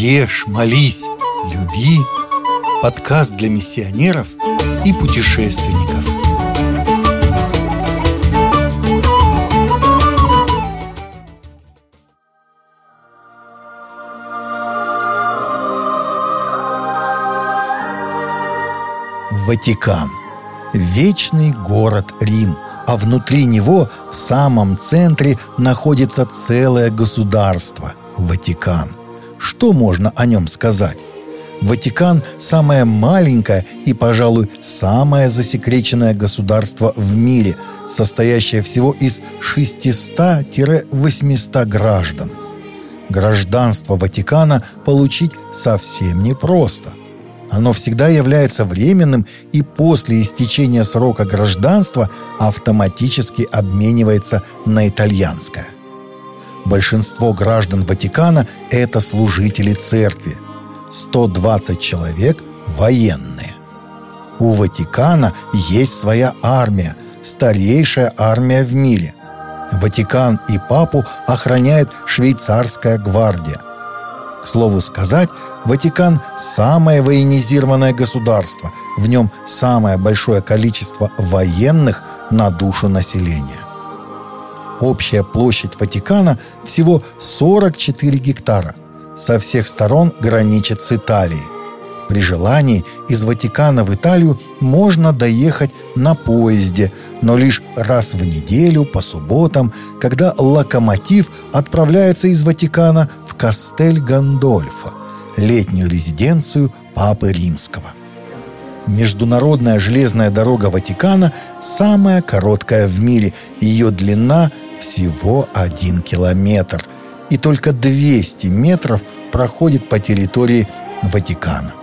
Ешь, молись, люби. Подкаст для миссионеров и путешественников. Ватикан. Вечный город Рим – а внутри него в самом центре находится целое государство – Ватикан. Что можно о нем сказать? Ватикан – самое маленькое и, пожалуй, самое засекреченное государство в мире, состоящее всего из 600-800 граждан. Гражданство Ватикана получить совсем непросто. Оно всегда является временным и после истечения срока гражданства автоматически обменивается на итальянское. Большинство граждан Ватикана – это служители церкви. 120 человек – военные. У Ватикана есть своя армия, старейшая армия в мире. Ватикан и папу охраняет швейцарская гвардия. К слову сказать, Ватикан – самое военизированное государство. В нем самое большое количество военных на душу населения. Общая площадь Ватикана всего 44 гектара. Со всех сторон граничит с Италией. При желании из Ватикана в Италию можно доехать на поезде, но лишь раз в неделю по субботам, когда локомотив отправляется из Ватикана в Кастель Гандольфо, летнюю резиденцию Папы Римского. Международная железная дорога Ватикана самая короткая в мире. Ее длина всего один километр. И только 200 метров проходит по территории Ватикана.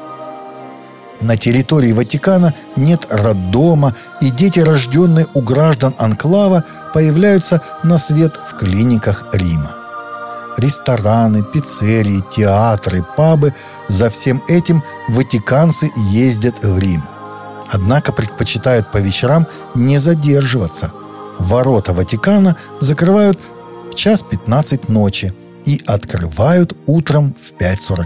На территории Ватикана нет роддома, и дети, рожденные у граждан Анклава, появляются на свет в клиниках Рима. Рестораны, пиццерии, театры, пабы – за всем этим ватиканцы ездят в Рим. Однако предпочитают по вечерам не задерживаться. Ворота Ватикана закрывают в час 15 ночи и открывают утром в 5.45.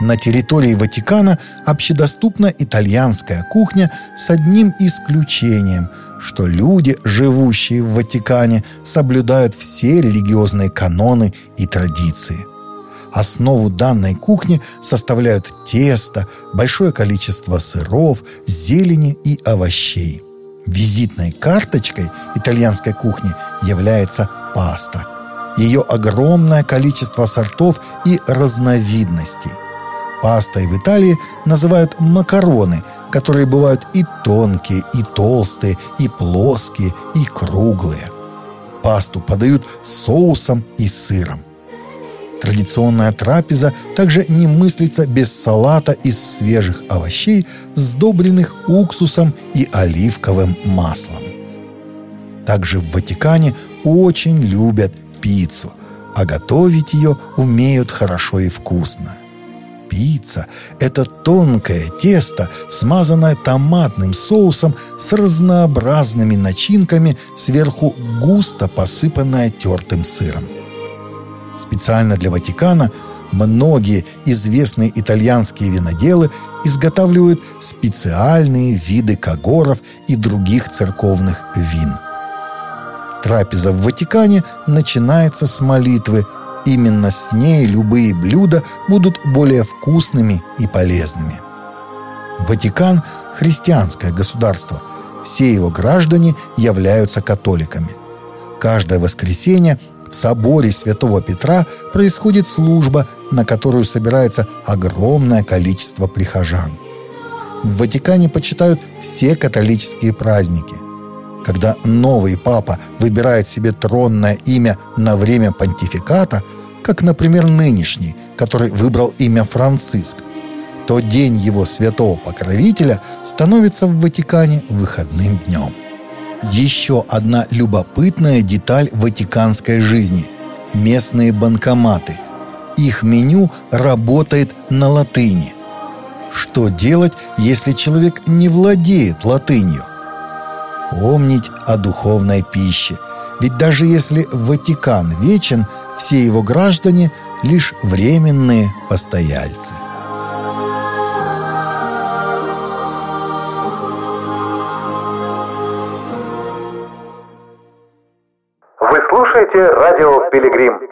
На территории Ватикана общедоступна итальянская кухня с одним исключением, что люди, живущие в Ватикане, соблюдают все религиозные каноны и традиции. Основу данной кухни составляют тесто, большое количество сыров, зелени и овощей. Визитной карточкой итальянской кухни является паста. Ее огромное количество сортов и разновидностей – Пастой в Италии называют макароны, которые бывают и тонкие, и толстые, и плоские, и круглые. Пасту подают с соусом и сыром. Традиционная трапеза также не мыслится без салата из свежих овощей, сдобренных уксусом и оливковым маслом. Также в Ватикане очень любят пиццу, а готовить ее умеют хорошо и вкусно – Пицца – это тонкое тесто, смазанное томатным соусом с разнообразными начинками, сверху густо посыпанное тертым сыром. Специально для Ватикана многие известные итальянские виноделы изготавливают специальные виды кагоров и других церковных вин. Трапеза в Ватикане начинается с молитвы – Именно с ней любые блюда будут более вкусными и полезными. Ватикан – христианское государство. Все его граждане являются католиками. Каждое воскресенье в соборе Святого Петра происходит служба, на которую собирается огромное количество прихожан. В Ватикане почитают все католические праздники. Когда новый папа выбирает себе тронное имя на время понтификата – как, например, нынешний, который выбрал имя Франциск, то день его святого покровителя становится в Ватикане выходным днем. Еще одна любопытная деталь ватиканской жизни – местные банкоматы. Их меню работает на латыни. Что делать, если человек не владеет латынью? Помнить о духовной пище – Ведь даже если Ватикан вечен, все его граждане – лишь временные постояльцы. Слушаете радио «Пилигрим».